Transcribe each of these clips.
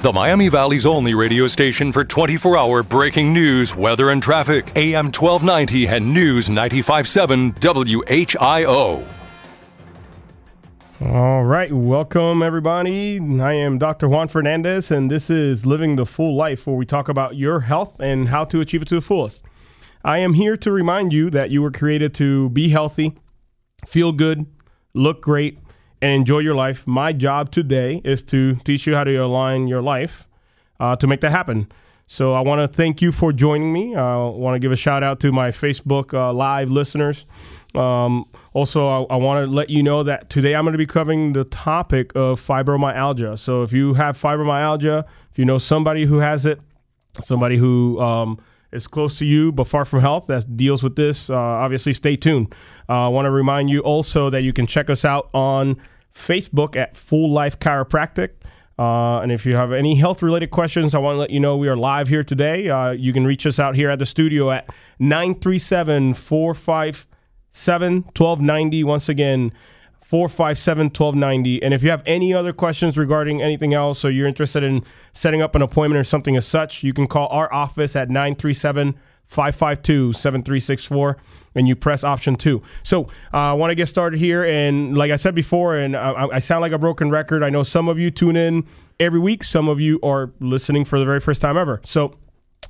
The Miami Valley's only radio station for 24 hour breaking news, weather, and traffic. AM 1290 and News 957 WHIO. All right, welcome everybody. I am Dr. Juan Fernandez, and this is Living the Full Life, where we talk about your health and how to achieve it to the fullest. I am here to remind you that you were created to be healthy, feel good, look great, and enjoy your life. My job today is to teach you how to align your life uh, to make that happen. So I want to thank you for joining me. I want to give a shout out to my Facebook uh, live listeners. Um, also, I, I want to let you know that today I'm going to be covering the topic of fibromyalgia. So if you have fibromyalgia, if you know somebody who has it, somebody who um, is close to you but far from health that deals with this, uh, obviously stay tuned. Uh, I want to remind you also that you can check us out on Facebook at Full Life Chiropractic. Uh, and if you have any health related questions, I want to let you know we are live here today. Uh, you can reach us out here at the studio at 937 457 1290. Once again, 457 1290. And if you have any other questions regarding anything else or you're interested in setting up an appointment or something as such, you can call our office at 937 552 7364 and you press option two. So uh, I want to get started here. And like I said before, and I, I, sound like a broken record, I know some of you tune in every week, some of you are listening for the very first time ever. So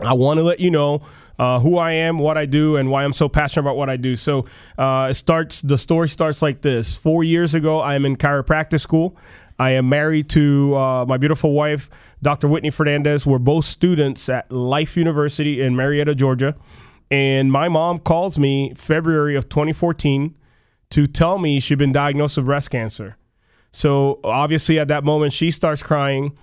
I want to let you know uh, who I am, what I do, and why I'm so passionate about what I do. So uh, it starts. The story starts like this. Four years ago, I am in chiropractic school. I am married to uh, my beautiful wife, Dr. Whitney Fernandez. We're both students at Life University in Marietta, Georgia. And my mom calls me February of 2014 to tell me she'd been diagnosed with breast cancer. So obviously, at that moment, she starts crying.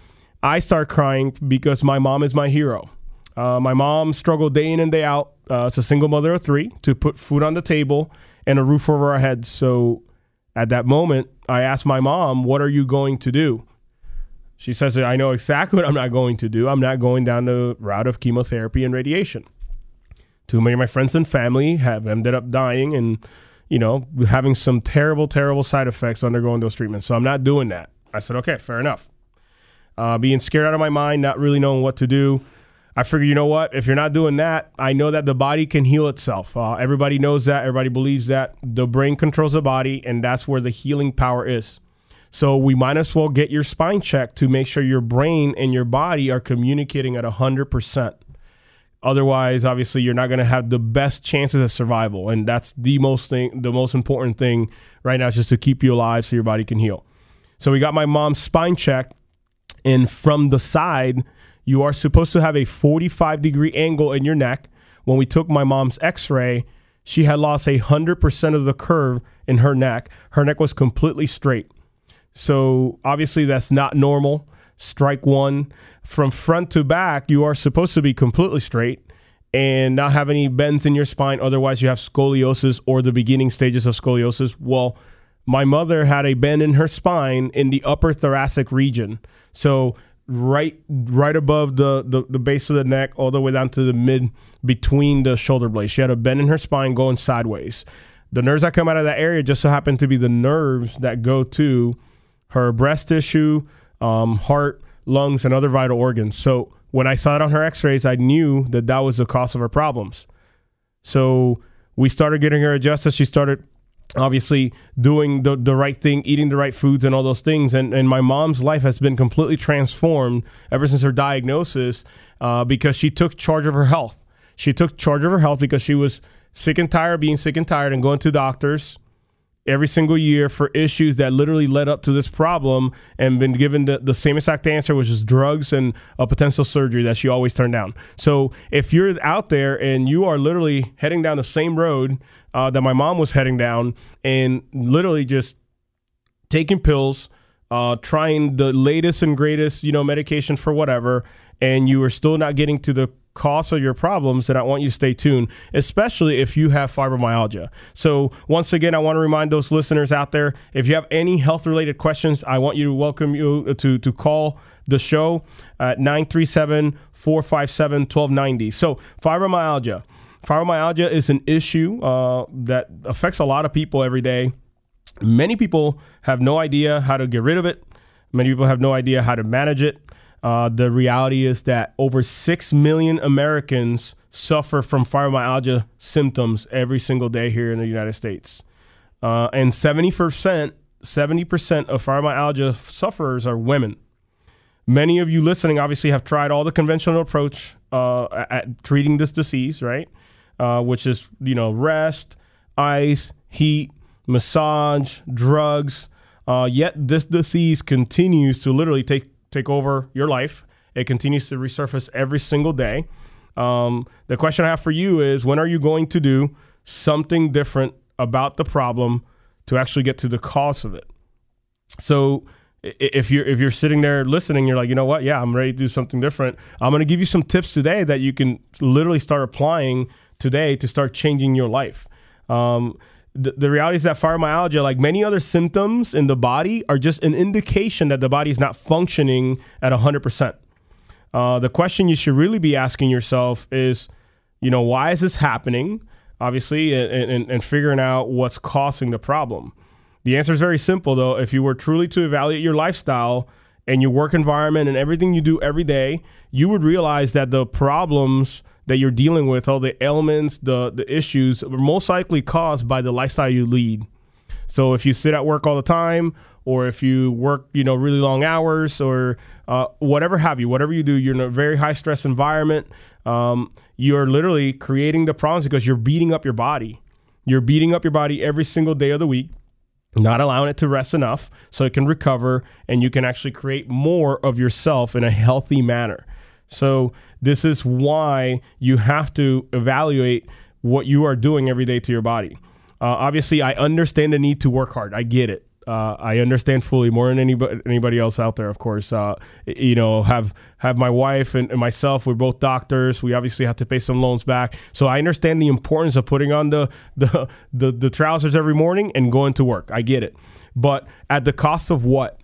I start crying because my mom is my hero. Uh, my mom struggled day in and day out. Uh, it's a single mother of three to put food on the table and a roof over our heads. So at that moment, I asked my mom, What are you going to do? She says, I know exactly what I'm not going to do. I'm not going down the route of chemotherapy and radiation. Too many of my friends and family have ended up dying and, you know, having some terrible, terrible side effects undergoing those treatments. So I'm not doing that. I said, okay, fair enough. Uh, being scared out of my mind, not really knowing what to do. I figured, you know what? If you're not doing that, I know that the body can heal itself. Uh, everybody knows that. Everybody believes that. The brain controls the body, and that's where the healing power is. So we might as well get your spine checked to make sure your brain and your body are communicating at 100%. Otherwise, obviously, you're not going to have the best chances of survival, and that's the most thing, the most important thing right now is just to keep you alive so your body can heal. So we got my mom's spine checked, and from the side, you are supposed to have a 45 degree angle in your neck. When we took my mom's x ray, she had lost a 100% of the curve in her neck. Her neck was completely straight. So obviously, that's not normal. Strike one. From front to back, you are supposed to be completely straight and not have any bends in your spine. Otherwise, you have scoliosis or the beginning stages of scoliosis. Well, my mother had a bend in her spine in the upper thoracic region. So right right above the, the, the base of the neck all the way down to the mid between the shoulder blades. She had a bend in her spine going sideways. The nerves that come out of that area just so happen to be the nerves that go to her breast tissue, um, heart, lungs, and other vital organs. So when I saw it on her x-rays, I knew that that was the cause of her problems. So we started getting her adjusted. She started obviously doing the, the right thing, eating the right foods, and all those things. And, and my mom's life has been completely transformed ever since her diagnosis uh, because she took charge of her health. She took charge of her health because she was sick and tired being sick and tired and going to doctors every single year for issues that literally led up to this problem and been given the, the same exact answer, which is drugs and a potential surgery that she always turned down. So if you're out there and you are literally heading down the same road uh, that my mom was heading down and literally just taking pills, uh, trying the latest and greatest, you know, medication for whatever, and you are still not getting to the cause of your problems, then I want you to stay tuned, especially if you have fibromyalgia. So, once again, I want to remind those listeners out there if you have any health related questions, I want you to welcome you to, to call the show at 937 457 1290. So, fibromyalgia. Fibromyalgia is an issue uh, that affects a lot of people every day. Many people have no idea how to get rid of it. Many people have no idea how to manage it. Uh, the reality is that over 6 million Americans suffer from fibromyalgia symptoms every single day here in the United States. Uh, and 70%, 70% of fibromyalgia sufferers are women. Many of you listening obviously have tried all the conventional approach uh, at treating this disease, right? Uh, which is, you know, rest, ice, heat, massage, drugs. Uh, yet this disease continues to literally take take over your life. It continues to resurface every single day. Um, the question I have for you is when are you going to do something different about the problem to actually get to the cause of it? So if you're if you're sitting there listening, you're like, you know what? Yeah, I'm ready to do something different. I'm going to give you some tips today that you can literally start applying today to start changing your life. Um, the, the reality is that fibromyalgia, like many other symptoms in the body, are just an indication that the body is not functioning at 100%. Uh, the question you should really be asking yourself is, you know, why is this happening? Obviously, and, and, and figuring out what's causing the problem. The answer is very simple, though. If you were truly to evaluate your lifestyle and your work environment and everything you do every day, you would realize that the problems that you're dealing with, all the ailments, the the issues, are most likely caused by the lifestyle you lead. So if you sit at work all the time, or if you work, you know, really long hours, or uh, whatever have you, whatever you do, you're in a very high stress environment. Um, you're literally creating the problems because you're beating up your body. You're beating up your body every single day of the week, not allowing it to rest enough so it can recover, and you can actually create more of yourself in a healthy manner. So this is why you have to evaluate what you are doing every day to your body. Uh, obviously, I understand the need to work hard. I get it. Uh, I understand fully more than anybody anybody else out there. Of course, uh, you know, have have my wife and, and, myself. We're both doctors. We obviously have to pay some loans back. So I understand the importance of putting on the the the, the trousers every morning and going to work. I get it, but at the cost of what?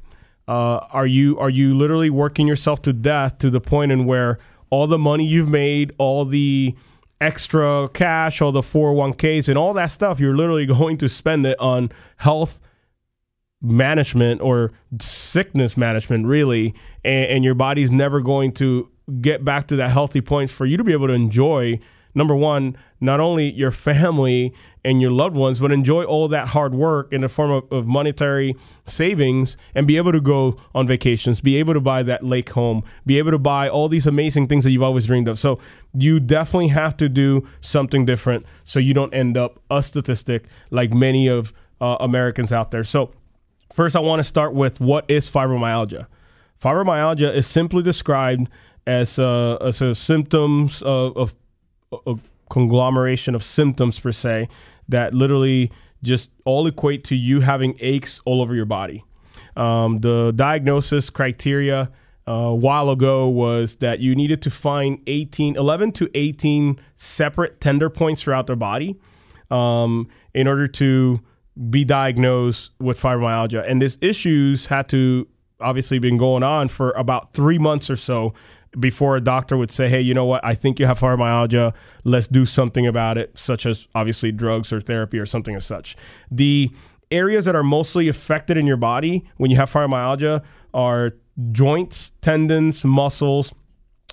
Uh, are you are you literally working yourself to death to the point in where all the money you've made, all the extra cash, all the 401ks, and all that stuff, you're literally going to spend it on health management or sickness management, really. And, and your body's never going to get back to that healthy point for you to be able to enjoy number one, not only your family and your loved ones, but enjoy all that hard work in the form of, of, monetary savings and be able to go on vacations, be able to buy that lake home, be able to buy all these amazing things that you've always dreamed of. So you definitely have to do something different so you don't end up a statistic like many of uh, Americans out there. So first, I want to start with what is fibromyalgia. Fibromyalgia is simply described as, uh, as symptoms of, of a conglomeration of symptoms per se that literally just all equate to you having aches all over your body. Um, the diagnosis criteria uh, a while ago was that you needed to find 18, 11 to 18 separate tender points throughout their body um, in order to be diagnosed with fibromyalgia. And these issues had to obviously been going on for about three months or so before a doctor would say, hey, you know what, I think you have fibromyalgia. Let's do something about it, such as obviously drugs or therapy or something as such. The areas that are mostly affected in your body when you have fibromyalgia are joints, tendons, muscles,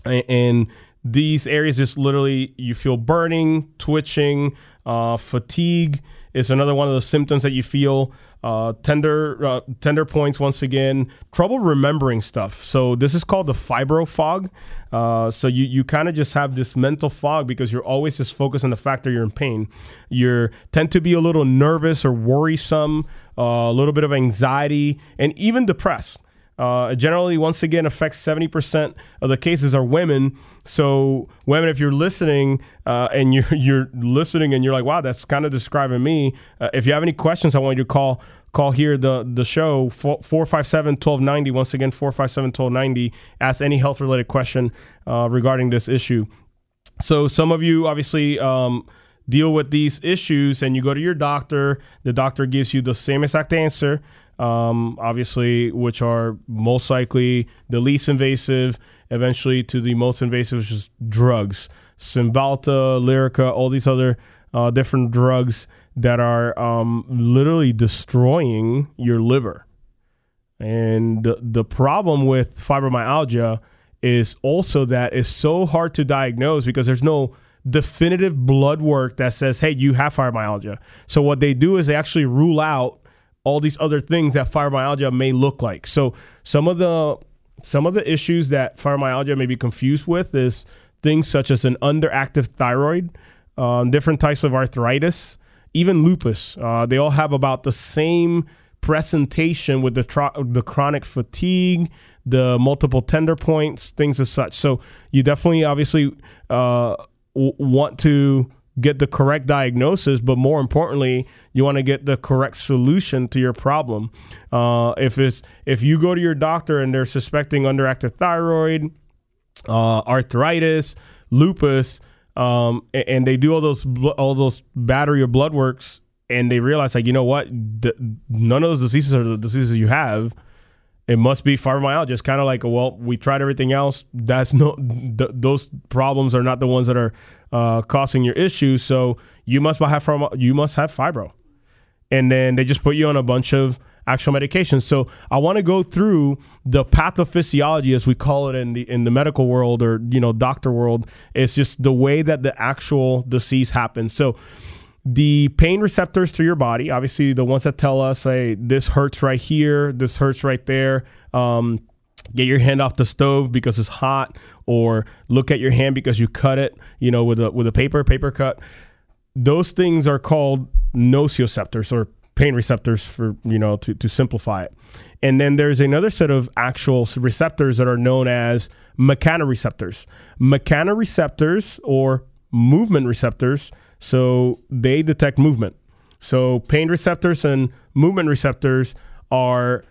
and these areas just literally you feel burning, twitching, uh, fatigue is another one of the symptoms that you feel uh, tender uh, tender points once again. Trouble remembering stuff. So this is called the fibro fog. Uh, so you, you kind of just have this mental fog because you're always just focused on the fact that you're in pain. You tend to be a little nervous or worrisome uh, a little bit of anxiety and even depressed uh, generally, once again, affects 70% of the cases are women. So, women, if you're listening uh, and you're, you're listening and you're like, wow, that's kind of describing me, uh, if you have any questions, I want you to call call here the the show 457 1290 once again 457 1290 ask any health related question uh, regarding this issue. So some of you obviously um, deal with these issues and you go to your doctor. The doctor gives you the same exact answer um, obviously which are most likely the least invasive eventually to the most invasive which is drugs cymbalta lyrica all these other uh, different drugs that are um, literally destroying your liver. And the, the problem with fibromyalgia is also that it's so hard to diagnose because there's no definitive blood work that says, hey, you have fibromyalgia. So what they do is they actually rule out all these other things that fibromyalgia may look like. So some of the some of the issues that fibromyalgia may be confused with is things such as an underactive thyroid, um, different types of arthritis, even lupus. Uh, they all have about the same presentation with the tro- the chronic fatigue, the multiple tender points, things as such. So you definitely, obviously, uh, w- want to get the correct diagnosis, but more importantly, you want to get the correct solution to your problem. Uh, if it's if you go to your doctor and they're suspecting underactive thyroid, uh, arthritis, lupus, um, and, and, they do all those all those battery of blood works, and they realize like you know what, the, none of those diseases are the diseases you have. It must be fibromyalgia. Kind of like well, we tried everything else. That's no th- those problems are not the ones that are uh, causing your issues. So you must have fibro, you must have fibro, and then they just put you on a bunch of actual medications. So I want to go through the pathophysiology, as we call it in the in the medical world or you know doctor world. It's just the way that the actual disease happens. So the pain receptors through your body, obviously the ones that tell us, hey, this hurts right here, this hurts right there. Um, get your hand off the stove because it's hot, or look at your hand because you cut it, you know, with a with a paper paper cut. Those things are called nociceptors or pain receptors for you know to, to simplify it and then there's another set of actual receptors that are known as mechanoreceptors mechanoreceptors or movement receptors so they detect movement. So pain receptors and movement receptors are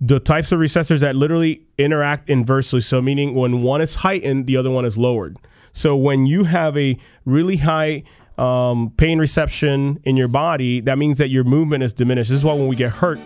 the types of receptors that literally interact inversely. So meaning when one is heightened the other one is lowered. So when you have a really high um, pain reception in your body, that means that your movement is diminished. This is why when we get hurt,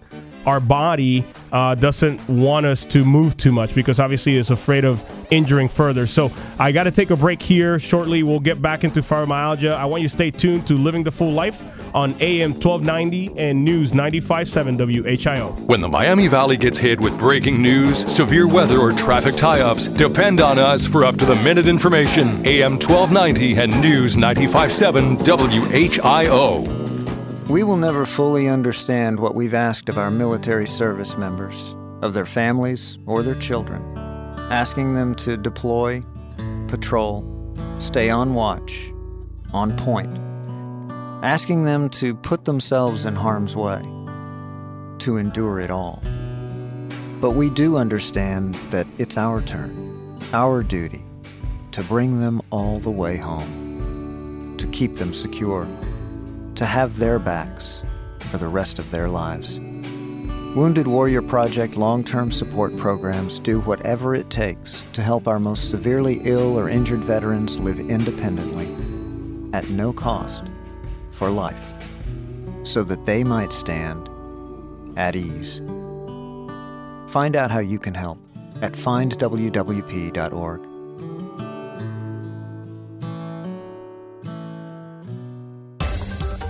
our body uh, doesn't want us to move too much because obviously it's afraid of injuring further. So I got to take a break here. Shortly, we'll get back into fibromyalgia. I want you to stay tuned to Living the Full Life on AM 1290 and News 95.7 WHIO. When the Miami Valley gets hit with breaking news, severe weather, or traffic tie-ups, depend on us for up-to-the-minute information. AM 1290 and News 95.7 WHIO. We will never fully understand what we've asked of our military service members, of their families, or their children, asking them to deploy, patrol, stay on watch, on point, asking them to put themselves in harm's way, to endure it all. But we do understand that it's our turn, our duty, to bring them all the way home, to keep them secure to have their backs for the rest of their lives. Wounded Warrior Project long term support programs do whatever it takes to help our most severely ill or injured veterans live independently, at no cost, for life, so that they might stand at ease. Find out how you can help at findwwp.org.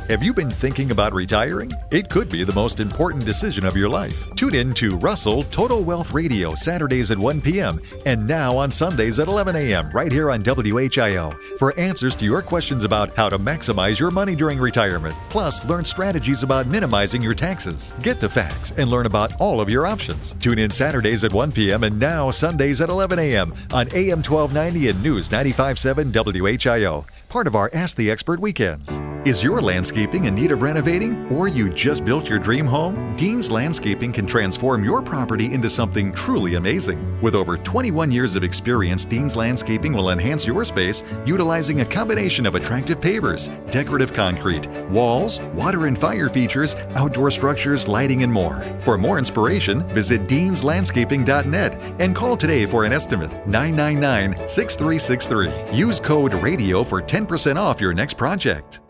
Have you been thinking about retiring? It could be the most important decision of your life. Tune in to Russell Total Wealth Radio Saturdays at 1 p.m. and now on Sundays at 11 a.m. right here on WHIO for answers to your questions about how to maximize your money during retirement. Plus, learn strategies about minimizing your taxes. Get the facts and learn about all of your options. Tune in Saturdays at 1 p.m. and now Sundays at 11 a.m. on AM 1290 and News 95.7 WHIO, part of our Ask the Expert weekends. Is your landscaping in need of renovating? Or you just built your dream home? Dean's Landscaping can transform your property into something truly amazing. With over 21 years of experience, Dean's Landscaping will enhance your space utilizing a combination of attractive pavers, decorative concrete, walls, water and fire features, outdoor structures, lighting, and more. For more inspiration, visit deanslandscaping.net and call today for an estimate 999 6363. Use code RADIO for 10% off your next project.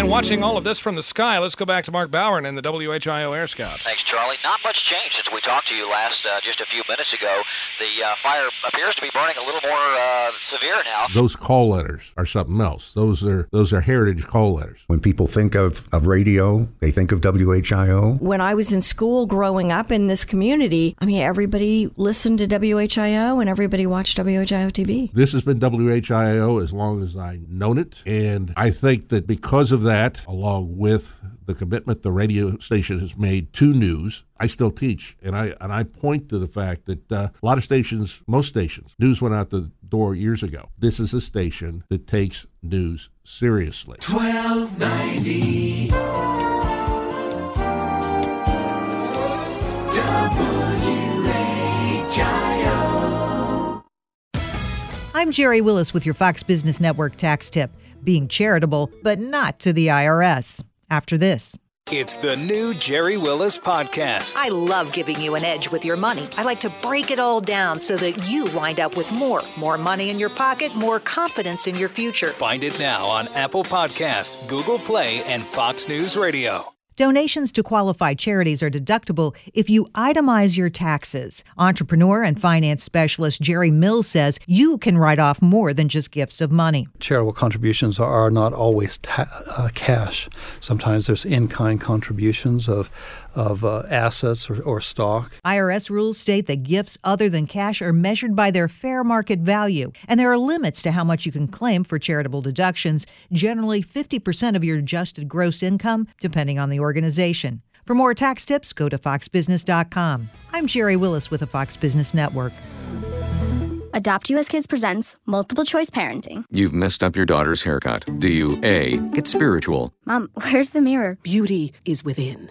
And watching all of this from the sky, let's go back to Mark Bowen and the WHIO Air Scouts. Thanks, Charlie. Not much change since we talked to you last uh, just a few minutes ago. The uh, fire appears to be burning a little more uh, severe now. Those call letters are something else. Those are those are heritage call letters. When people think of, of radio, they think of WHIO. When I was in school growing up in this community, I mean, everybody listened to WHIO and everybody watched WHIO TV. This has been WHIO as long as I've known it, and I think that because of that, along with the commitment the radio station has made to news, I still teach, and I and I point to the fact that uh, a lot of stations, most stations, news went out the door years ago. This is a station that takes news seriously. 1290 WHIO. I'm Gerri Willis with your Fox Business Network tax tip being charitable, but not to the IRS. After this. It's the new Gerri Willis podcast. I love giving you an edge with your money. I like to break it all down so that you wind up with more. More money in your pocket, more confidence in your future. Find it now on Apple Podcast, Google Play, and Fox News Radio. Donations to qualified charities are deductible if you itemize your taxes. Entrepreneur and finance specialist Jerry Mills says you can write off more than just gifts of money. Charitable contributions are not always ta- uh, cash. Sometimes there's in-kind contributions of of uh, assets or, or stock. IRS rules state that gifts other than cash are measured by their fair market value, and there are limits to how much you can claim for charitable deductions, generally 50% of your adjusted gross income, depending on the organization. For more tax tips, go to foxbusiness.com. I'm Gerri Willis with the Fox Business Network. Adopt US Kids presents Multiple Choice Parenting. You've messed up your daughter's haircut. Do you A. Get spiritual? Mom, where's the mirror? Beauty is within.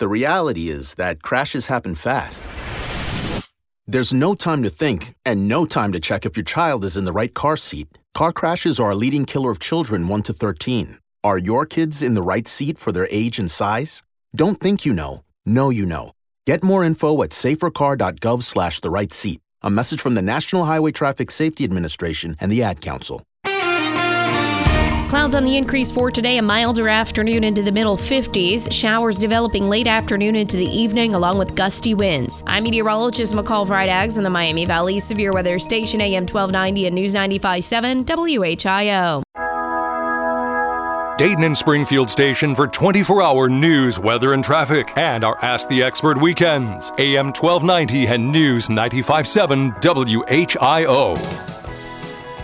The reality is that crashes happen fast. There's no time to think and no time to check if your child is in the right car seat. Car crashes are a leading killer of children 1 to 13. Are your kids in the right seat for their age and size? Don't think you know. Know you know. Get more info at safercar.gov slash the right seat. A message from the National Highway Traffic Safety Administration and the Ad Council. Clouds on the increase for today, a milder afternoon into the middle 50s. Showers developing late afternoon into the evening, along with gusty winds. I'm meteorologist McCall Vrydaghs in the Miami Valley Severe Weather Station, AM 1290 and News 95.7 WHIO. Dayton and Springfield station for 24 hour news, weather, and traffic, and our Ask the Expert weekends. AM 1290 and News 95.7 WHIO.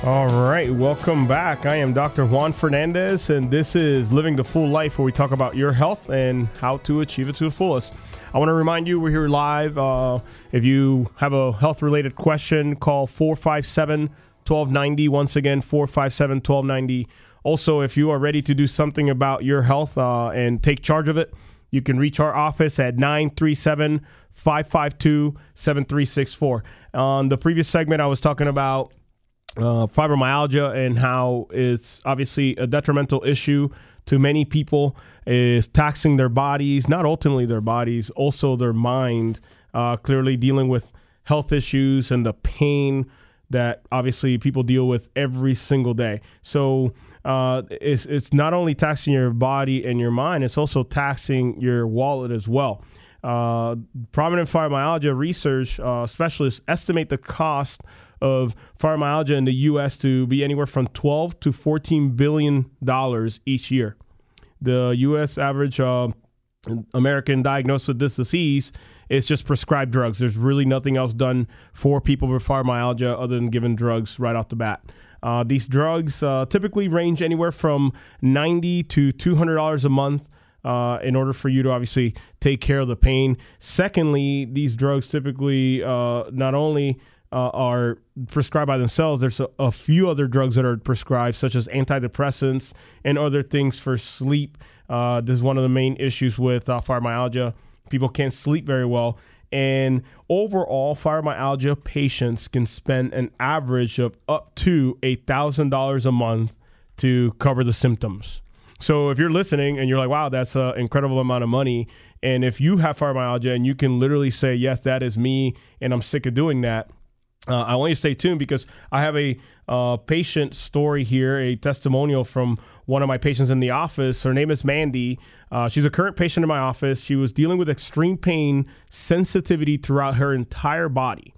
All right, welcome back. I am Dr. Juan Fernandez, and this is Living the Full Life, where we talk about your health and how to achieve it to the fullest. I want to remind you we're here live. Uh, if you have a health related question, call 457 1290. Once again, 457 1290. Also, if you are ready to do something about your health uh, and take charge of it, you can reach our office at 937 552 7364. On the previous segment, I was talking about uh, fibromyalgia and how it's obviously a detrimental issue to many people is taxing their bodies not ultimately their bodies also their mind uh, clearly dealing with health issues and the pain that obviously people deal with every single day. So uh, it's, it's not only taxing your body and your mind it's also taxing your wallet as well. Uh, prominent fibromyalgia research uh, specialists estimate the cost of fibromyalgia in the U.S. to be anywhere from 12 to 14 billion dollars each year. The U.S. average uh, American diagnosed with this disease is just prescribed drugs. There's really nothing else done for people with fibromyalgia other than giving drugs right off the bat. Uh, these drugs uh, typically range anywhere from 90 to 200 dollars a month. Uh, in order for you to obviously take care of the pain. Secondly, these drugs typically uh, not only uh, are prescribed by themselves, there's a, a, few other drugs that are prescribed, such as antidepressants and other things for sleep. Uh, this is one of the main issues with uh, fibromyalgia. People can't sleep very well. And overall, fibromyalgia patients can spend an average of up to $8,000 a month to cover the symptoms. So if you're listening and you're like, wow, that's an incredible amount of money. And if you have fibromyalgia and you can literally say, yes, that is me, and I'm sick of doing that, uh, I want you to stay tuned because I have a uh, patient story here, a testimonial from one of my patients in the office. Her name is Mandy. Uh, she's a current patient in my office. She was dealing with extreme pain sensitivity throughout her entire body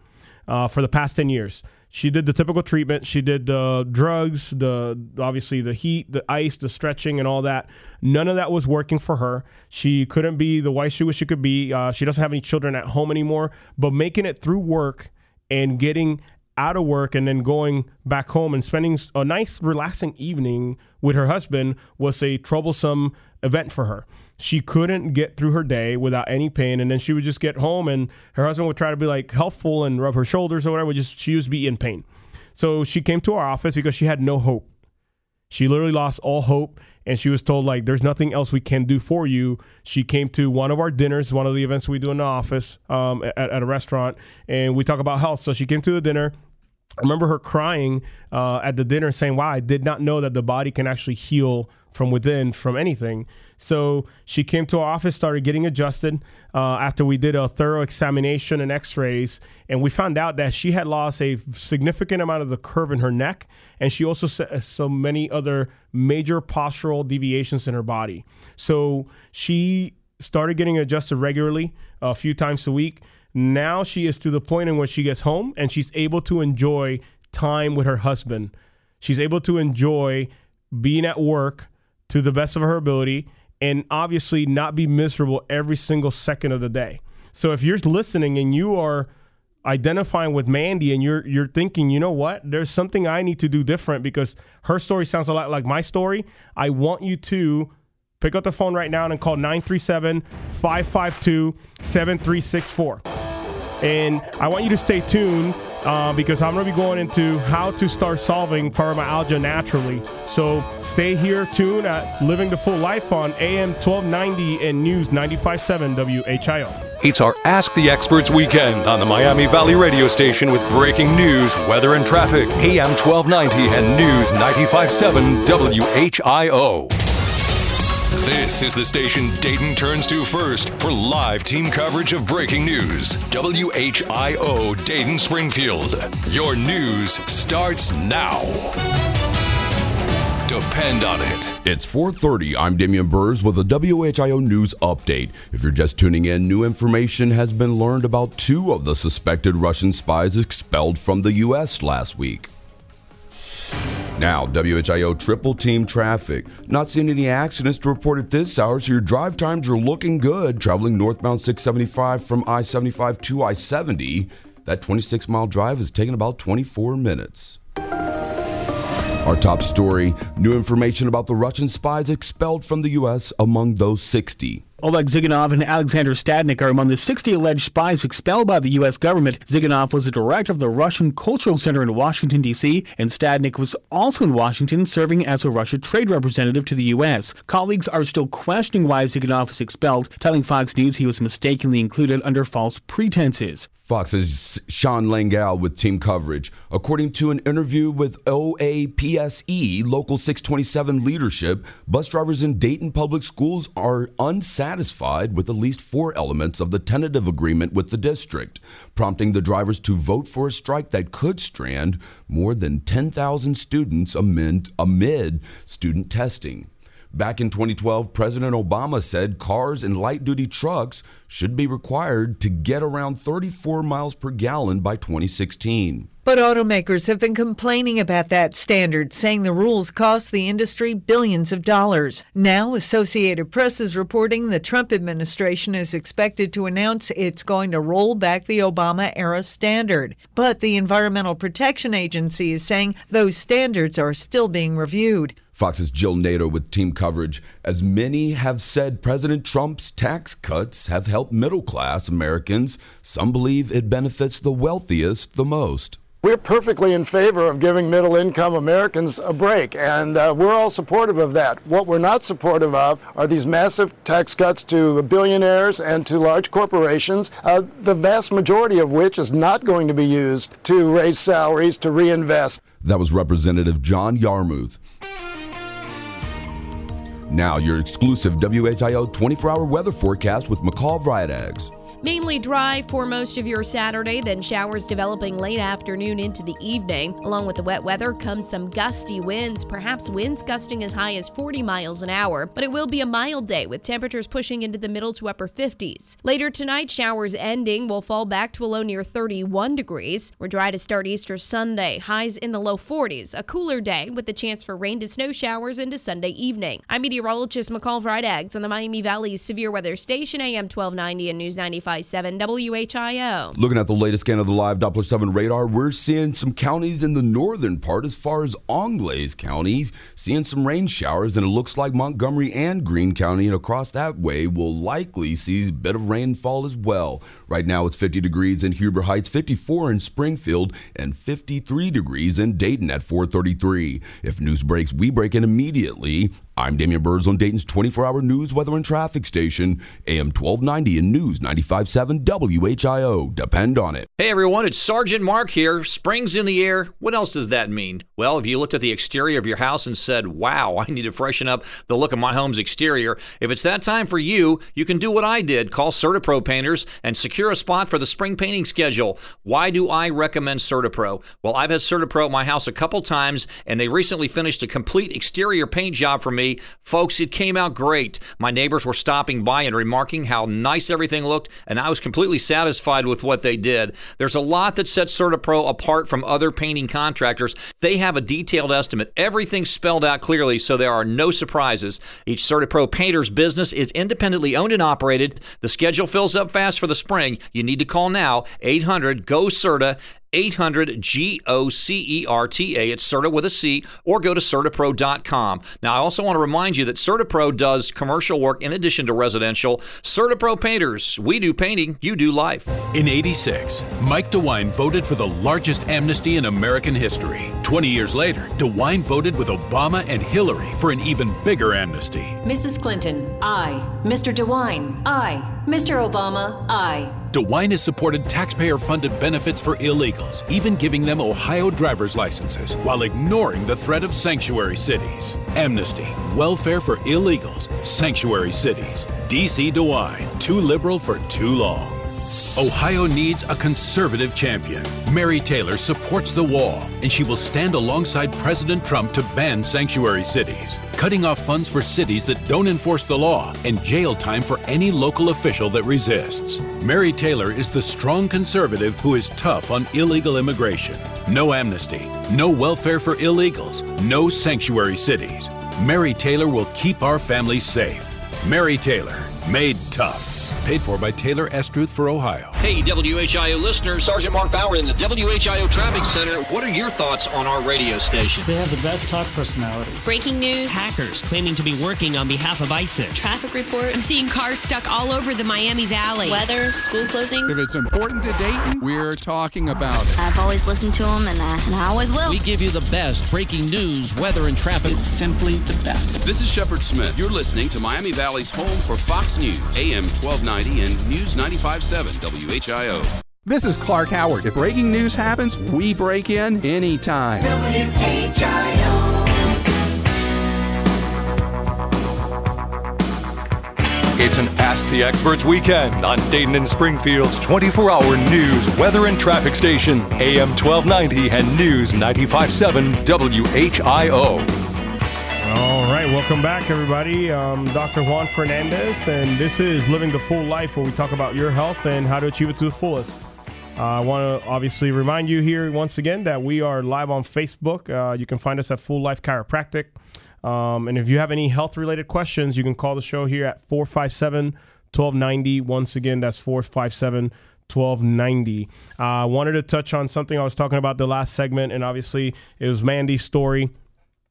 uh, for the past 10 years she did the typical treatment. She did the drugs, the obviously the heat, the ice, the stretching, and all that. None of that was working for her. She couldn't be the wife she wished she could be. Uh, she doesn't have any children at home anymore. But making it through work and getting out of work and then going back home and spending a nice relaxing evening with her husband was a troublesome event for her. She couldn't get through her day without any pain and then she would just get home and her husband would try to be like healthful and rub her shoulders or whatever just she used to be in pain. So she came to our office because she had no hope. She literally lost all hope and she was told like there's nothing else we can do for you. She came to one of our dinners one of the events we do in the office um, at, at, a restaurant and we talk about health. So she came to the dinner. I remember her crying uh, at the dinner saying, Wow, I did not know that the body can actually heal from within from anything. So she came to our office, started getting adjusted uh, after we did a thorough examination and x rays. And we found out that she had lost a significant amount of the curve in her neck. And she also said so many other major postural deviations in her body. So she started getting adjusted regularly a few times a week. Now she is to the point in which she gets home and she's able to enjoy time with her husband. She's able to enjoy being at work to the best of her ability and obviously not be miserable every single second of the day. So if you're listening and you are identifying with Mandy and you're you're thinking, you know what? There's something I need to do different because her story sounds a lot like my story. I want you to pick up the phone right now and call 937-552-7364. And I want you to stay tuned uh, because I'm going to be going into how to start solving fibromyalgia naturally. So stay here tuned at Living the Full Life on AM 1290 and News 95.7 WHIO. It's our Ask the Experts weekend on the Miami Valley radio station with breaking news, weather, and traffic. AM 1290 and News 95.7 WHIO. This is the station Dayton turns to first for live team coverage of breaking news. WHIO Dayton Springfield. Your news starts now. Depend on it. It's 4:30. I'm Damian Burrs with a WHIO news update. If you're just tuning in, new information has been learned about two of the suspected Russian spies expelled from the US last week. Now, WHIO triple team traffic. Not seeing any accidents to report at this hour, so your drive times are looking good. Traveling northbound 675 from I 75 to I 70. That 26 mile drive is taking about 24 minutes. Our top story new information about the Russian spies expelled from the U.S. among those 60. Oleg Zhiganov and Alexander Stadnik are among the 60 alleged spies expelled by the U.S. government. Zhiganov was the director of the Russian Cultural Center in Washington, D.C., and Stadnik was also in Washington serving as a Russia trade representative to the U.S. Colleagues are still questioning why Zhiganov was expelled, telling Fox News he was mistakenly included under false pretenses. Fox's Sean Langal with team coverage. According to an interview with OAPSE Local 627 leadership, bus drivers in Dayton Public Schools are unsatisfied with at least four elements of the tentative agreement with the district, prompting the drivers to vote for a strike that could strand more than 10,000 students amid, amid student testing. Back in 2012, President Obama said cars and light duty trucks should be required to get around 34 miles per gallon by 2016. But automakers have been complaining about that standard, saying the rules cost the industry billions of dollars. Now, Associated Press is reporting the Trump administration is expected to announce it's going to roll back the Obama era standard. But the Environmental Protection Agency is saying those standards are still being reviewed. Fox's Jill Nader with team coverage. As many have said, President Trump's tax cuts have helped middle class Americans. Some believe it benefits the wealthiest the most. We're perfectly in favor of giving middle income Americans a break, and uh, we're all supportive of that. What we're not supportive of are these massive tax cuts to billionaires and to large corporations, uh, the vast majority of which is not going to be used to raise salaries, to reinvest. That was Representative John Yarmuth. Now, your exclusive WHIO 24 hour weather forecast with McCall Vrydaghs. Mainly dry for most of your Saturday, then showers developing late afternoon into the evening. Along with the wet weather comes some gusty winds, perhaps winds gusting as high as 40 miles an hour. But it will be a mild day with temperatures pushing into the middle to upper 50s. Later tonight, showers ending will fall back to a low near 31 degrees. We're dry to start Easter Sunday, highs in the low 40s. A cooler day with the chance for rain to snow showers into Sunday evening. I'm meteorologist McCall Vrydaghs on the Miami Valley Severe Weather Station, AM 1290 and News 95. 7 WHIO. Looking at the latest scan of the live Doppler 7 radar, we're seeing some counties in the northern part as far as Auglaize County, seeing some rain showers, and it looks like Montgomery and Greene County and across that way will likely see a bit of rainfall as well. Right now it's 50 degrees in Huber Heights, 54 in Springfield, and 53 degrees in Dayton at 433. If news breaks, we break in immediately. I'm Damian Birds on Dayton's 24 hour news, weather, and traffic station, AM 1290 and News 957 WHIO. Depend on it. Hey everyone, it's Sergeant Mark here. Spring's in the air. What else does that mean? Well, if you looked at the exterior of your house and said, wow, I need to freshen up the look of my home's exterior, if it's that time for you, you can do what I did. Call CertaPro Painters and secure a spot for the spring painting schedule. Why do I recommend CertaPro? Well, I've had CertaPro at my house a couple times, and they recently finished a complete exterior paint job for me Folks, it came out great. My neighbors were stopping by and remarking how nice everything looked, and I was completely satisfied with what they did. There's a lot that sets CertaPro apart from other painting contractors. They have a detailed estimate, everything spelled out clearly, so there are no surprises. Each CertaPro painter's business is independently owned and operated. The schedule fills up fast for the spring. You need to call now. 800 GO CERTA 800 G O C E R T A. It's CERTA with a C, or go to CertaPro.com. Now, I also want to remind you that CertaPro does commercial work in addition to residential. CertaPro Painters, we do painting, you do life. In 86, Mike DeWine voted for the largest amnesty in American history. 20 years later, DeWine voted with Obama and Hillary for an even bigger amnesty. Mrs. Clinton, I. Mr. DeWine, I. Mr. Obama, aye. DeWine has supported taxpayer funded benefits for illegals, even giving them Ohio driver's licenses, while ignoring the threat of sanctuary cities. Amnesty, welfare for illegals, sanctuary cities. DC DeWine, too liberal for too long. Ohio needs a conservative champion. Mary Taylor supports the wall, and she will stand alongside President Trump to ban sanctuary cities, cutting off funds for cities that don't enforce the law, and jail time for any local official that resists. Mary Taylor is the strong conservative who is tough on illegal immigration. No amnesty, no welfare for illegals, no sanctuary cities. Mary Taylor will keep our families safe. Mary Taylor, made tough. Paid for by Taylor Estruth for Ohio. Hey, WHIO listeners, Sergeant Mark Bauer in the WHIO Traffic Center. What are your thoughts on our radio station? They have the best talk personalities. Breaking news. Hackers claiming to be working on behalf of ISIS. Traffic report. I'm seeing cars stuck all over the Miami Valley. Weather, school closings. If it's important to Dayton, we're talking about it. I've always listened to them, and I, and I always will. We give you the best breaking news, weather, and traffic. It's simply the best. This is Shepard Smith. You're listening to Miami Valley's home for Fox News, AM 1290 and News 95.7 WHIO. This is Clark Howard. If breaking news happens, we break in anytime. It's an Ask the Experts weekend on Dayton and Springfield's 24 hour news, weather, and traffic station, AM 1290 and News 957 WHIO. All right, welcome back, everybody. Um, Dr. Juan Fernandez, and this is Living the Full Life, where we talk about your health and how to achieve it to the fullest. Uh, I want to obviously remind you here once again that we are live on Facebook. Uh, you can find us at Full Life Chiropractic. Um, and if you have any health related questions, you can call the show here at 457 1290. Once again, that's 457 1290. I uh, wanted to touch on something I was talking about the last segment, and obviously it was Mandy's story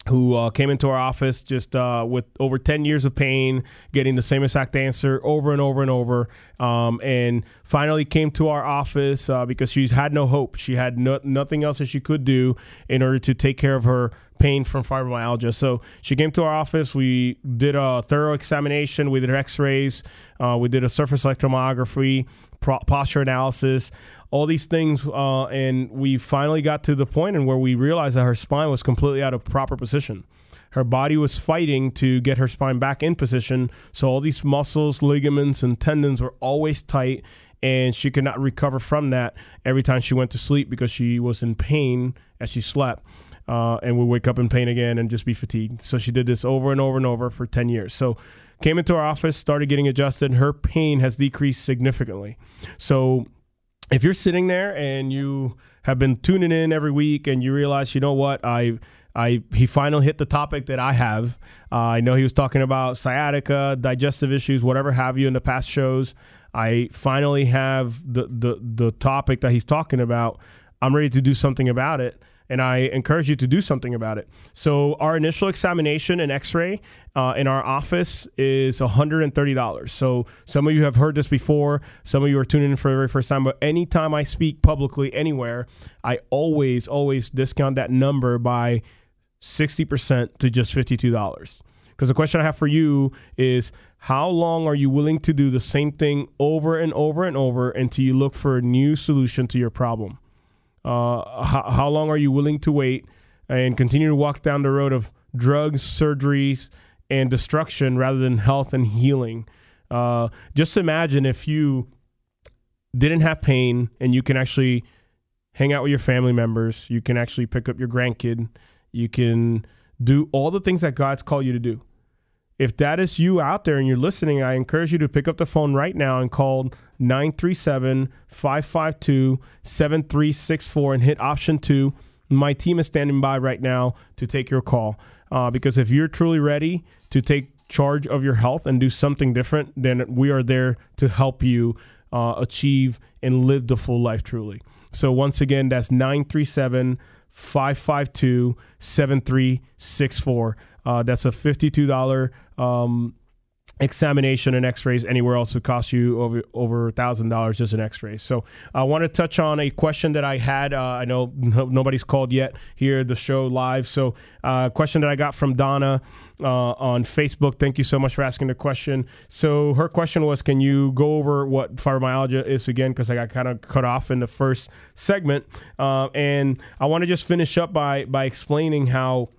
who uh, came into our office just uh, with over 10 years of pain, getting the same exact answer over and over and over, um, and finally came to our office uh, because she had no hope. She had no, nothing else that she could do in order to take care of her pain from fibromyalgia. So she came to our office. We did a thorough examination. We did x-rays. Uh, we did a surface electromyography, posture analysis all these things, uh, and we finally got to the point in where we realized that her spine was completely out of proper position. Her body was fighting to get her spine back in position, so all these muscles, ligaments, and tendons were always tight, and she could not recover from that every time she went to sleep because she was in pain as she slept. Uh, and would wake up in pain again and just be fatigued. So she did this over and over and over for 10 years. So came into our office, started getting adjusted. Her pain has decreased significantly. So if you're sitting there and you have been tuning in every week and you realize, you know what, I I he finally hit the topic that I have. Uh, I know he was talking about sciatica, digestive issues, whatever have you in the past shows. I finally have the the the topic that he's talking about. I'm ready to do something about it and I encourage you to do something about it. So our initial examination and X-ray uh, in our office is $130. So some of you have heard this before. Some of you are tuning in for the very first time. But anytime I speak publicly anywhere, I always always discount that number by 60% to just $52. Because the question I have for you is how long are you willing to do the same thing over and over and over until you look for a new solution to your problem? Uh, how, how long are you willing to wait and continue to walk down the road of drugs, surgeries, and destruction rather than health and healing? Uh, just imagine if you didn't have pain and you can actually hang out with your family members, you can actually pick up your grandkid, you can do all the things that God's called you to do. If that is you out there and you're listening, I encourage you to pick up the phone right now and call 937 552 7364 and hit option two. My team is standing by right now to take your call. Uh, because if you're truly ready to take charge of your health and do something different, then we are there to help you uh, achieve and live the full life truly. So, once again, that's 937 552 7364. Uh, that's a $52 um, examination and x-rays anywhere else. Would cost you over over a thousand dollars just an x-ray. So i want to touch on a question that i had uh, i know no, nobody's called yet here the show live. So a uh, question that i got from donna uh, on facebook. Thank you so much for asking the question. So her question was can you go over what fibromyalgia is again? Because i got kind of cut off in the first segment. Uh, and i want to just finish up by by explaining how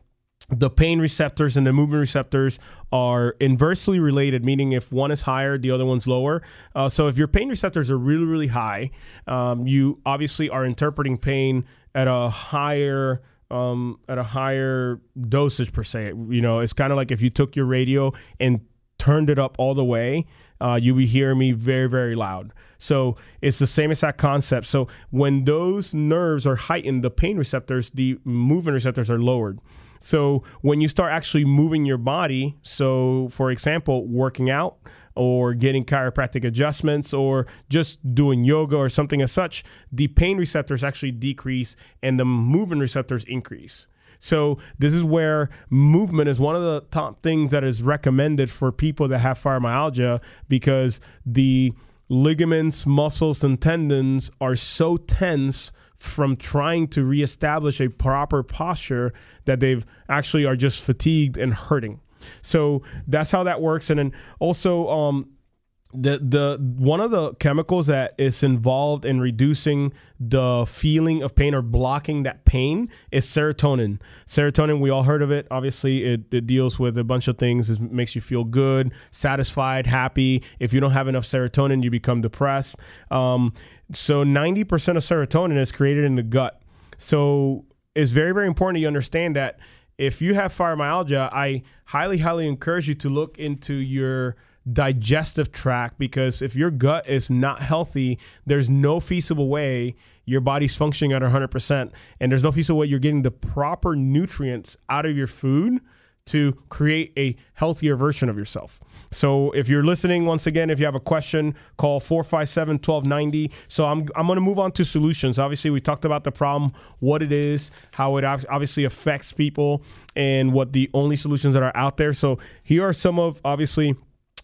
the pain receptors and the movement receptors are inversely related, meaning if one is higher, the other one's lower. Uh, so if your pain receptors are really, really high, um, you obviously are interpreting pain at a higher um, at a higher dosage per se. You know, it's kind of like if you took your radio and turned it up all the way, uh, you would hear me very, very loud. So it's the same exact concept. So when those nerves are heightened, the pain receptors, the movement receptors are lowered. So when you start actually moving your body, so for example, working out or getting chiropractic adjustments or just doing yoga or something as such, the pain receptors actually decrease and the movement receptors increase. So this is where movement is one of the top things that is recommended for people that have fibromyalgia because the ligaments, muscles, and tendons are so tense from trying to reestablish a proper posture that they've actually are just fatigued and hurting. So that's how that works. And then also, um, the the one of the chemicals that is involved in reducing the feeling of pain or blocking that pain is serotonin. Serotonin, we all heard of it. Obviously, it, it deals with a bunch of things. It makes you feel good, satisfied, happy. If you don't have enough serotonin, you become depressed. Um, so, ninety percent of serotonin is created in the gut. So, it's very very important that you understand that if you have fibromyalgia, I highly, highly encourage you to look into your digestive tract because if your gut is not healthy, there's no feasible way your body's functioning at 100%, and there's no feasible way you're getting the proper nutrients out of your food to create a healthier version of yourself. So if you're listening, once again, if you have a question, call 457 1290. So I'm, I'm going to move on to solutions. Obviously, we talked about the problem, what it is, how it obviously affects people, and what the only solutions that are out there. So here are some of, obviously,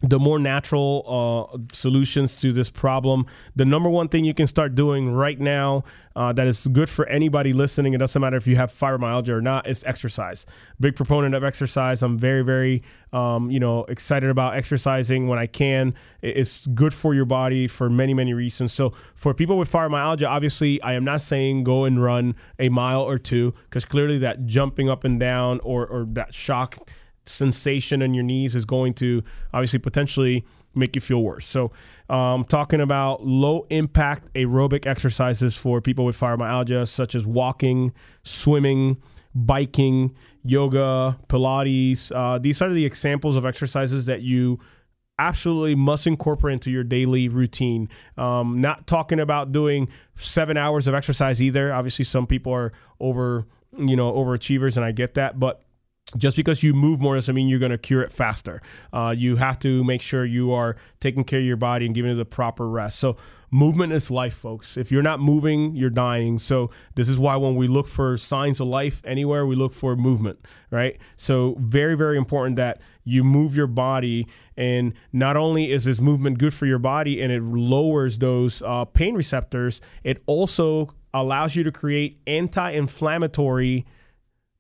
the more natural uh, solutions to this problem. The number one thing you can start doing right now uh, that is good for anybody listening, it doesn't matter if you have fibromyalgia or not, is exercise. Big proponent of exercise. I'm very, very, um, you know, excited about exercising when I can. It's good for your body for many, many reasons. So for people with fibromyalgia, obviously, I am not saying go and run a mile or two because clearly that jumping up and down or, or that shock sensation in your knees is going to obviously potentially make you feel worse. So, um, talking about low impact aerobic exercises for people with fibromyalgia, such as walking, swimming, biking, yoga, Pilates. Uh, these are the examples of exercises that you absolutely must incorporate into your daily routine. Um, not talking about doing seven hours of exercise either. Obviously, some people are over, you know, overachievers, and I get that, but just because you move more doesn't mean you're going to cure it faster. Uh, you have to make sure you are taking care of your body and giving it the proper rest. So, movement is life, folks. If you're not moving, you're dying. So, this is why when we look for signs of life anywhere, we look for movement, right? So, very, very important that you move your body. And not only is this movement good for your body and it lowers those uh, pain receptors, it also allows you to create anti inflammatory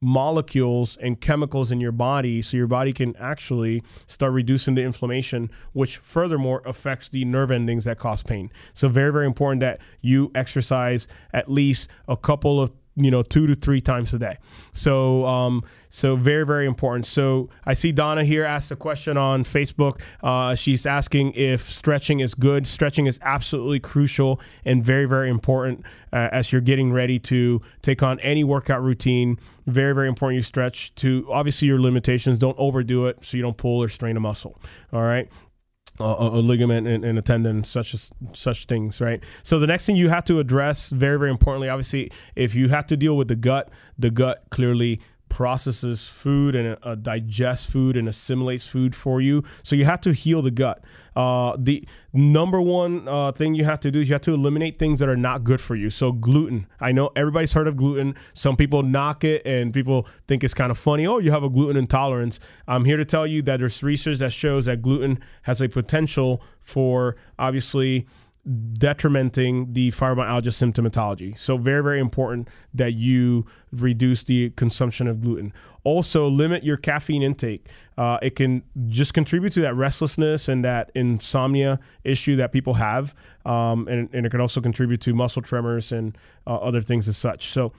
molecules and chemicals in your body so your body can actually start reducing the inflammation which furthermore affects the nerve endings that cause pain. So very very important that you exercise at least a couple of you know two to three times a day. So um so very very important. So i see donna here asked a question on facebook. Uh, she's asking if stretching is good. Stretching is absolutely crucial and very very important uh, as you're getting ready to take on any workout routine. Very very important you stretch to obviously your limitations don't overdo it so you don't pull or strain a muscle. All right a, ligament and, and, a tendon, such as such things, right? So the next thing you have to address, very very importantly, obviously, if you have to deal with the gut, the gut clearly processes food and uh, digests food and assimilates food for you. So you have to heal the gut. Uh, the number one uh, thing you have to do is you have to eliminate things that are not good for you. So gluten. I know everybody's heard of gluten. Some people knock it and people think it's kind of funny. Oh, you have a gluten intolerance. I'm here to tell you that there's research that shows that gluten has a potential for obviously detrimenting the fibromyalgia symptomatology. So very, very important that you reduce the consumption of gluten. Also, limit your caffeine intake. Uh, it can just contribute to that restlessness and that insomnia issue that people have, um, and, and, it can also contribute to muscle tremors and uh, other things as such. So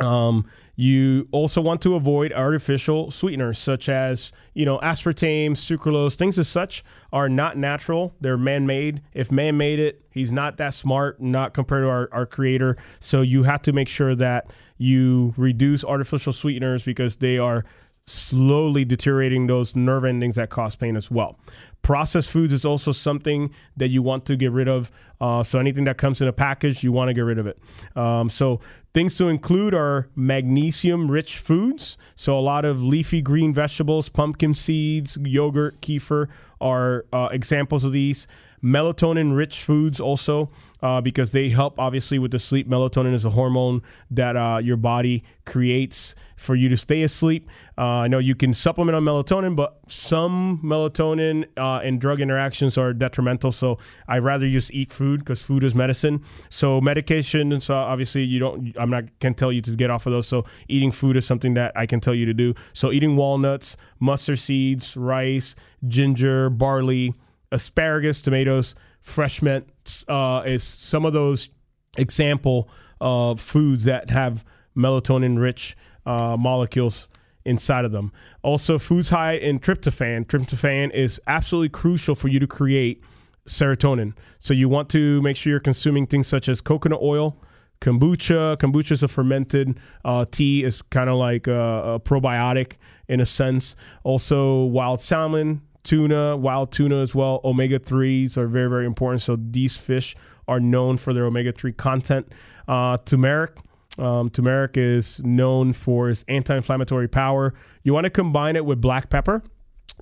um, you also want to avoid artificial sweeteners such as, you know, aspartame, sucralose, things as such are not natural. They're man made. If man made it, he's not that smart, not compared to our, our creator. So you have to make sure that you reduce artificial sweeteners because they are slowly deteriorating those nerve endings that cause pain as well. Processed foods is also something that you want to get rid of. Uh, so anything that comes in a package, you want to get rid of it. Um, so things to include are magnesium-rich foods. So a lot of leafy green vegetables, pumpkin seeds, yogurt, kefir are uh, examples of these. Melatonin-rich foods also uh, because they help obviously with the sleep. Melatonin is a hormone that uh, your body creates for you to stay asleep. Uh, I know you can supplement on melatonin, but some melatonin uh, and drug interactions are detrimental. So I rather just eat food because food is medicine. So medication, so obviously you don't. I'm not can tell you to get off of those. So eating food is something that I can tell you to do. So eating walnuts, mustard seeds, rice, ginger, barley, asparagus, tomatoes fresh mint uh, is some of those example of foods that have melatonin rich uh, molecules inside of them. Also, foods high in tryptophan. Tryptophan is absolutely crucial for you to create serotonin. So you want to make sure you're consuming things such as coconut oil, kombucha. Kombucha is a fermented uh, tea. It's kind of like a probiotic in a sense. Also, wild salmon, tuna, wild tuna as well. Omega 3s are very, very important. So these fish are known for their omega 3 content. Uh, turmeric. Um, turmeric is known for its anti inflammatory power. You want to combine it with black pepper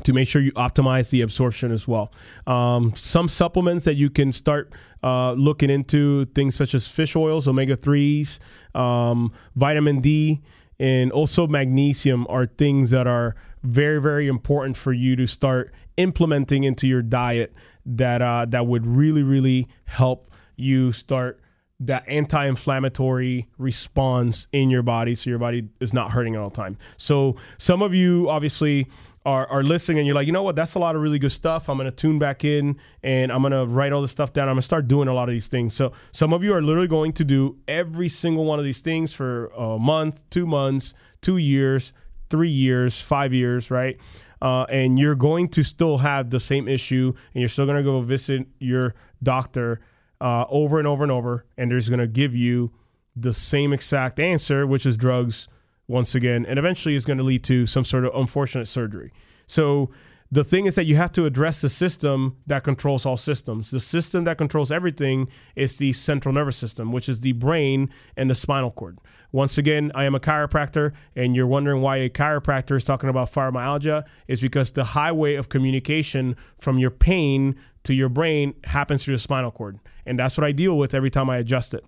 to make sure you optimize the absorption as well. Um, some supplements that you can start uh, looking into things such as fish oils, omega 3s, um, vitamin D, and also magnesium are things that are very, very important for you to start implementing into your diet that, uh, that would really, really help you start that anti-inflammatory response in your body so your body is not hurting all the time so some of you obviously are, are listening and you're like, you know what, that's a lot of really good stuff. I'm gonna tune back in and I'm gonna write all this stuff down. I'm gonna start doing a lot of these things. So some of you are literally going to do every single one of these things for a month, two months, two years, three years, five years, right? Uh, and you're going to still have the same issue and you're still gonna go visit your doctor uh, over and over and over, and there's gonna give you the same exact answer, which is drugs once again, and eventually is going to lead to some sort of unfortunate surgery. So the thing is that you have to address the system that controls all systems. The system that controls everything is the central nervous system, which is the brain and the spinal cord. Once again, I am a chiropractor, and you're wondering why a chiropractor is talking about fibromyalgia is because the highway of communication from your pain to your brain happens through the spinal cord. And that's what I deal with every time I adjust it.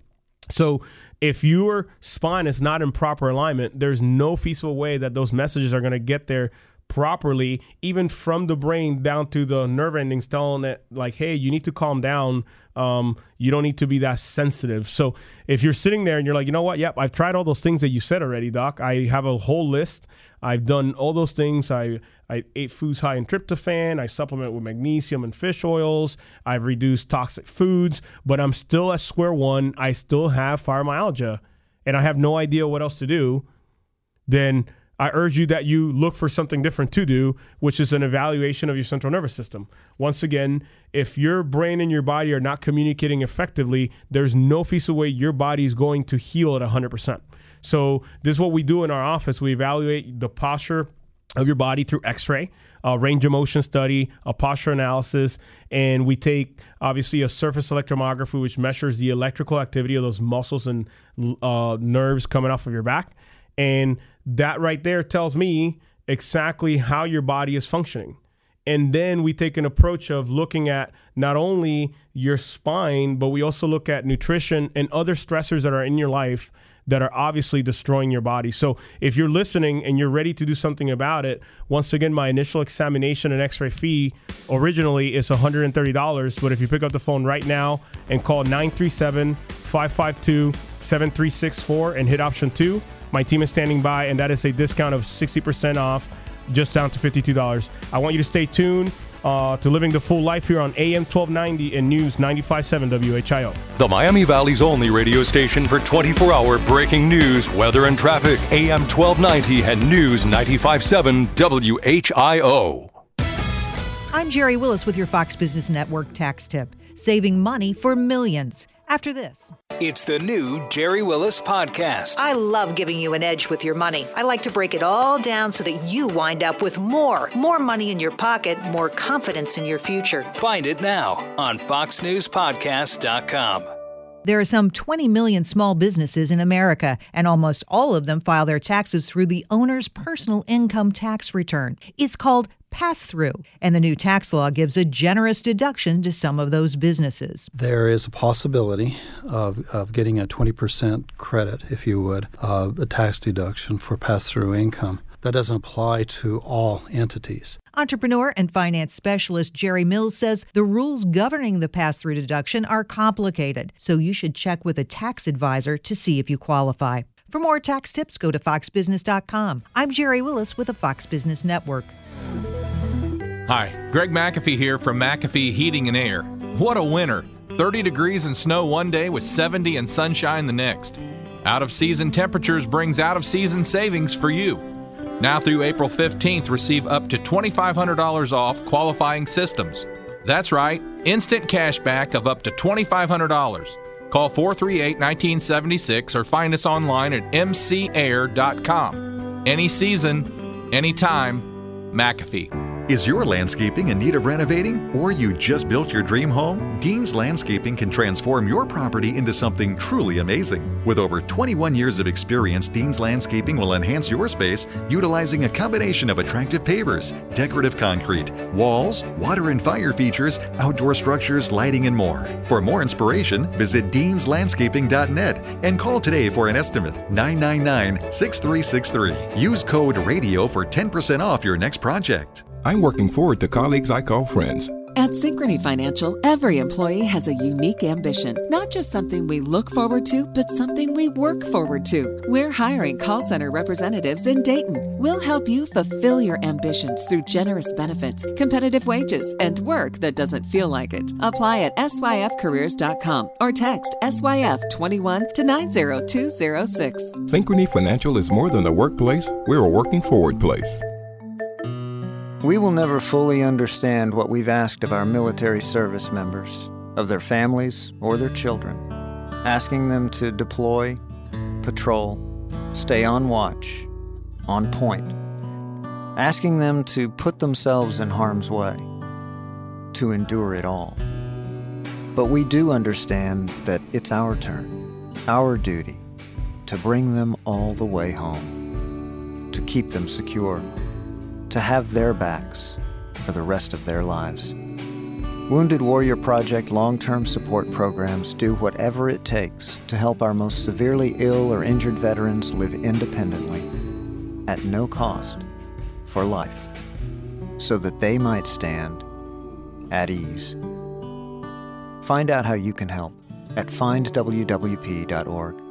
So if your spine is not in proper alignment, there's no feasible way that those messages are going to get there properly, even from the brain down to the nerve endings, telling it like, "Hey, you need to calm down. Um, you don't need to be that sensitive." So if you're sitting there and you're like, "You know what? Yep, I've tried all those things that you said already, doc. I have a whole list. I've done all those things. I I ate foods high in tryptophan. I supplement with magnesium and fish oils. I've reduced toxic foods, but I'm still at square one. I still have fibromyalgia and I have no idea what else to do. Then I urge you that you look for something different to do, which is an evaluation of your central nervous system. Once again, if your brain and your body are not communicating effectively, there's no feasible way your body is going to heal at 100%. So, this is what we do in our office. We evaluate the posture of your body through x-ray a range of motion study a posture analysis and we take obviously a surface electromyography which measures the electrical activity of those muscles and uh, nerves coming off of your back and that right there tells me exactly how your body is functioning and then we take an approach of looking at not only your spine but we also look at nutrition and other stressors that are in your life that are obviously destroying your body. So if you're listening and you're ready to do something about it, once again, my initial examination and x ray fee originally is $130. But if you pick up the phone right now and call 937 552 7364 and hit option two, my team is standing by, and that is a discount of 60% off, just down to $52. I want you to stay tuned uh, to Living the Full Life here on AM 1290 and News 95.7 WHIO. The Miami Valley's only radio station for 24 hour breaking news, weather, and traffic. AM 1290 and News 95.7 WHIO. I'm Gerri Willis with your Fox Business Network tax tip saving money for millions after this. It's the new Gerri Willis podcast. I love giving you an edge with your money. I like to break it all down so that you wind up with more. More money in your pocket, more confidence in your future. Find it now on FoxNewsPodcast.com. There are some 20 million small businesses in America, and almost all of them file their taxes through the owner's personal income tax return. It's called pass through, and the new tax law gives a generous deduction to some of those businesses. There is a possibility of, of getting a 20% credit, if you would, uh, a tax deduction for pass through income. That doesn't apply to all entities. Entrepreneur and finance specialist Jerry Mills says the rules governing the pass through deduction are complicated, so you should check with a tax advisor to see if you qualify. For more tax tips, go to foxbusiness.com. I'm Gerri Willis with the Fox Business Network. Hi, Greg McAfee here from McAfee Heating and Air. What a winter! 30 degrees and snow one day with 70 and sunshine the next. Out of season temperatures brings out of season savings for you. Now through April 15th, receive up to $2,500 off qualifying systems. That's right, instant cash back of up to $2,500. Call 438 1976 or find us online at mcair.com. Any season, anytime, McAfee. Is your landscaping in need of renovating or you just built your dream home? Dean's Landscaping can transform your property into something truly amazing. With over 21 years of experience, Dean's Landscaping will enhance your space utilizing a combination of attractive pavers, decorative concrete, walls, water and fire features, outdoor structures, lighting, and more. For more inspiration, visit deanslandscaping.net and call today for an estimate 999 6363. Use code RADIO for 10% off your next project. I'm working forward to colleagues I call friends. At Synchrony Financial, every employee has a unique ambition, not just something we look forward to, but something we work forward to. We're hiring call center representatives in Dayton. We'll help you fulfill your ambitions through generous benefits, competitive wages, and work that doesn't feel like it. Apply at syfcareers.com or text SYF21 to 90206. Synchrony Financial is more than a workplace, we're a working forward place. We will never fully understand what we've asked of our military service members, of their families, or their children, asking them to deploy, patrol, stay on watch, on point, asking them to put themselves in harm's way, to endure it all. But we do understand that it's our turn, our duty, to bring them all the way home, to keep them secure to have their backs for the rest of their lives. Wounded Warrior Project long term support programs do whatever it takes to help our most severely ill or injured veterans live independently, at no cost, for life, so that they might stand at ease. Find out how you can help at findwwp.org.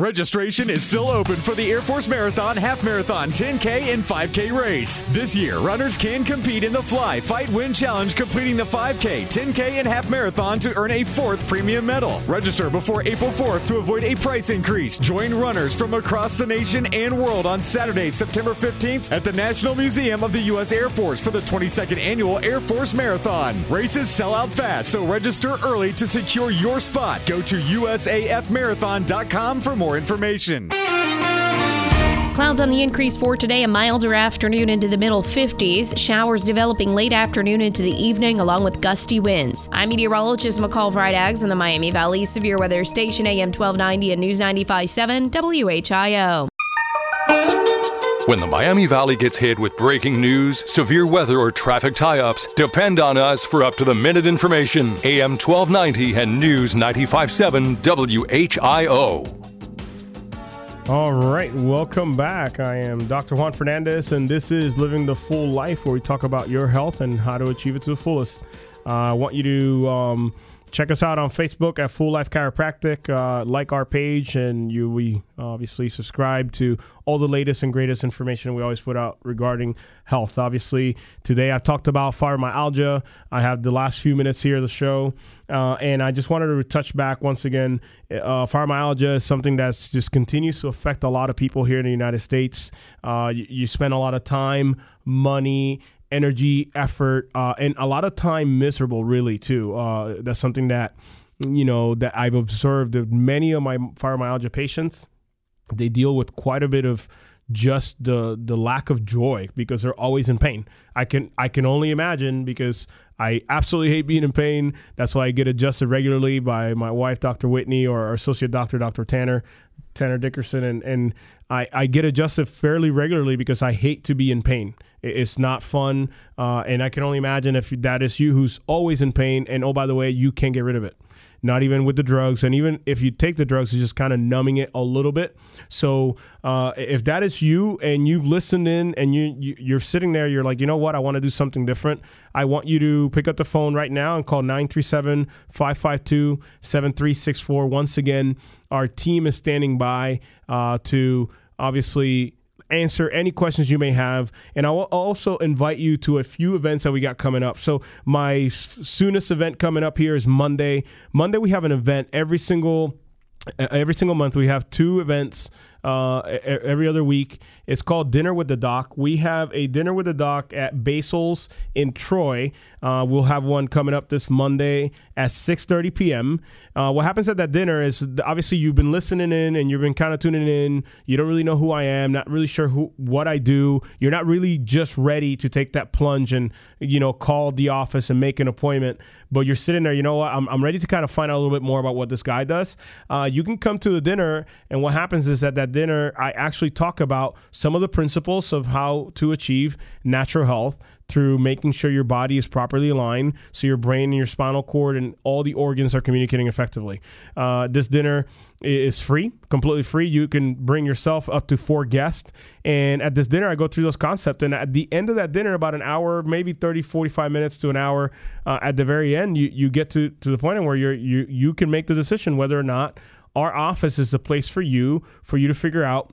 Registration is still open for the Air Force Marathon, Half Marathon, 10K, and 5K race. This year, runners can compete in the Fly, Fight, Win Challenge, completing the 5K, 10K, and Half Marathon to earn a fourth premium medal. Register before April 4th to avoid a price increase. Join runners from across the nation and world on Saturday, September 15th at the National Museum of the U.S. Air Force for the 22nd Annual Air Force Marathon. Races sell out fast, so register early to secure your spot. Go to usafmarathon.com for more information. Clouds on the increase for today, a milder afternoon into the middle 50s. Showers developing late afternoon into the evening, along with gusty winds. I'm meteorologist McCall Vrydaghs in the Miami Valley Severe Weather Station, AM 1290 and News 95.7 WHIO. When the Miami Valley gets hit with breaking news, severe weather, or traffic tie ups, depend on us for up to the minute information. AM 1290 and News 95.7 WHIO. All right, welcome back. I am Dr. Juan Fernandez, and this is Living the Full Life, where we talk about your health and how to achieve it to the fullest. Uh, I want you to um, check us out on Facebook at Full Life Chiropractic. Uh, like our page, and you we obviously subscribe to all the latest and greatest information we always put out regarding health. Obviously, today I've talked about fibromyalgia. I have the last few minutes here of the show, uh, and I just wanted to touch back once again. Uh, fibromyalgia is something that's just continues to affect a lot of people here in the United States. Uh, you, you spend a lot of time, money, energy, effort, uh, and a lot of time miserable, really, too. Uh, that's something that, you know, that I've observed that many of my fibromyalgia patients, they deal with quite a bit of just the the lack of joy because they're always in pain. I can I can only imagine because I absolutely hate being in pain. That's why I get adjusted regularly by my wife, Dr. Whitney, or our associate doctor, Dr. Tanner, Tanner Dickerson, and and I, I get adjusted fairly regularly because I hate to be in pain. It's not fun, uh, and I can only imagine if that is you who's always in pain. And oh, by the way, you can't get rid of it not even with the drugs. And even if you take the drugs, it's just kind of numbing it a little bit. So uh, if that is you and you've listened in and you, you are sitting there, you're like, you know what, I want to do something different. I want you to pick up the phone right now and call 937-552-7364. Once again, our team is standing by uh, to obviously answer any questions you may have. And I will also invite you to a few events that we got coming up. So, my soonest event coming up here is Monday. Monday, we have an event every single every single month we have two events uh, every other week. It's called Dinner with the Doc. We have a Dinner with the Doc at Basil's in Troy. Uh, we'll have one coming up this Monday at 6:30 p.m. Uh, what happens at that dinner is obviously you've been listening in and you've been kind of tuning in. You don't really know who I am, not really sure who what I do. You're not really just ready to take that plunge and you know call the office and make an appointment. But you're sitting there, you know what? I'm, I'm ready to kind of find out a little bit more about what this guy does. Uh, you can come to the dinner, and what happens is at that dinner, I actually talk about some of the principles of how to achieve natural health through making sure your body is properly aligned so your brain and your spinal cord and all the organs are communicating effectively. Uh, this dinner is free, completely free. You can bring yourself up to four guests. And at this dinner, I go through those concepts. And at the end of that dinner, about an hour, maybe 30, 45 minutes to an hour, uh, at the very end, you, you get to, to the point where you're, you, you can make the decision whether or not our office is the place for you, for you to figure out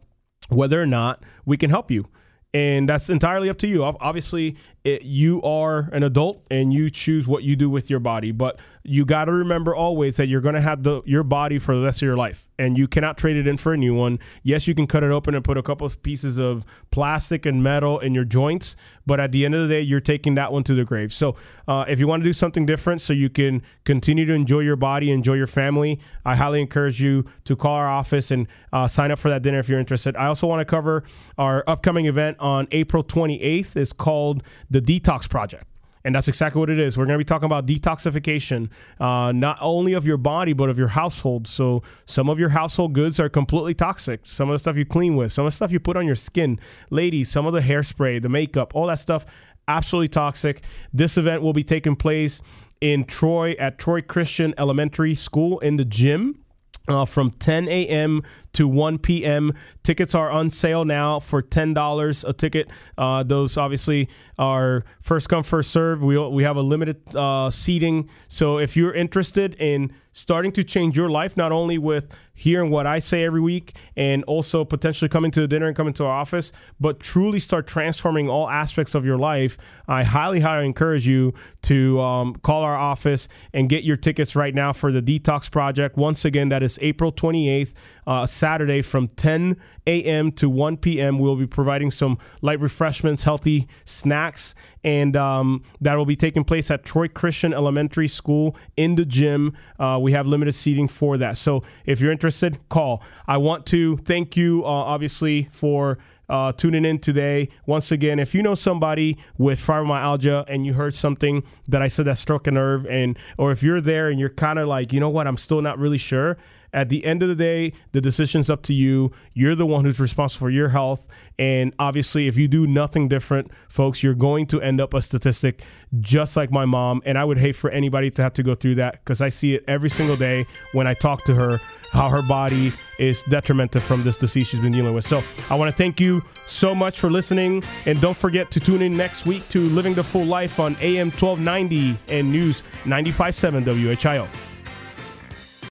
whether or not we can help you and that's entirely up to you. Obviously, it, you are an adult and you choose what you do with your body, but you got to remember always that you're going to have the your body for the rest of your life and you cannot trade it in for a new one. Yes, you can cut it open and put a couple of pieces of plastic and metal in your joints, but at the end of the day, you're taking that one to the grave. So, uh, if you want to do something different so you can continue to enjoy your body, enjoy your family, I highly encourage you to call our office and uh, sign up for that dinner if you're interested. I also want to cover our upcoming event on April 28th. It's called the Detox Project. And that's exactly what it is. We're going to be talking about detoxification, uh, not only of your body, but of your household. So, some of your household goods are completely toxic. Some of the stuff you clean with, some of the stuff you put on your skin. Ladies, some of the hairspray, the makeup, all that stuff, absolutely toxic. This event will be taking place in Troy at Troy Christian Elementary School in the gym. Uh, from 10 a.m. to 1 p.m. Tickets are on sale now for $10 a ticket. Uh, those obviously are first come, first serve. We, we have a limited uh, seating. So if you're interested in starting to change your life, not only with hearing what I say every week and also potentially coming to the dinner and coming to our office, but truly start transforming all aspects of your life, I highly, highly encourage you to um, call our office and get your tickets right now for the Detox Project. Once again, that is April 28th uh, Saturday from 10 a.m. to 1 p.m. We'll be providing some light refreshments, healthy snacks, and um, that will be taking place at Troy Christian Elementary School in the gym. Uh, we have limited seating for that. So if you're interested, call. I want to thank you, uh, obviously, for. Uh, tuning in today. Once again, if you know somebody with fibromyalgia and you heard something that I said that struck a nerve, and or if you're there and you're kind of like, you know what, I'm still not really sure, at the end of the day, the decision's up to you. You're the one who's responsible for your health. And obviously, if you do nothing different, folks, you're going to end up a statistic just like my mom. And I would hate for anybody to have to go through that because I see it every single day when I talk to her how her body is detrimental from this disease she's been dealing with. So I want to thank you so much for listening. And don't forget to tune in next week to Living the Full Life on AM 1290 and News 957 WHIO.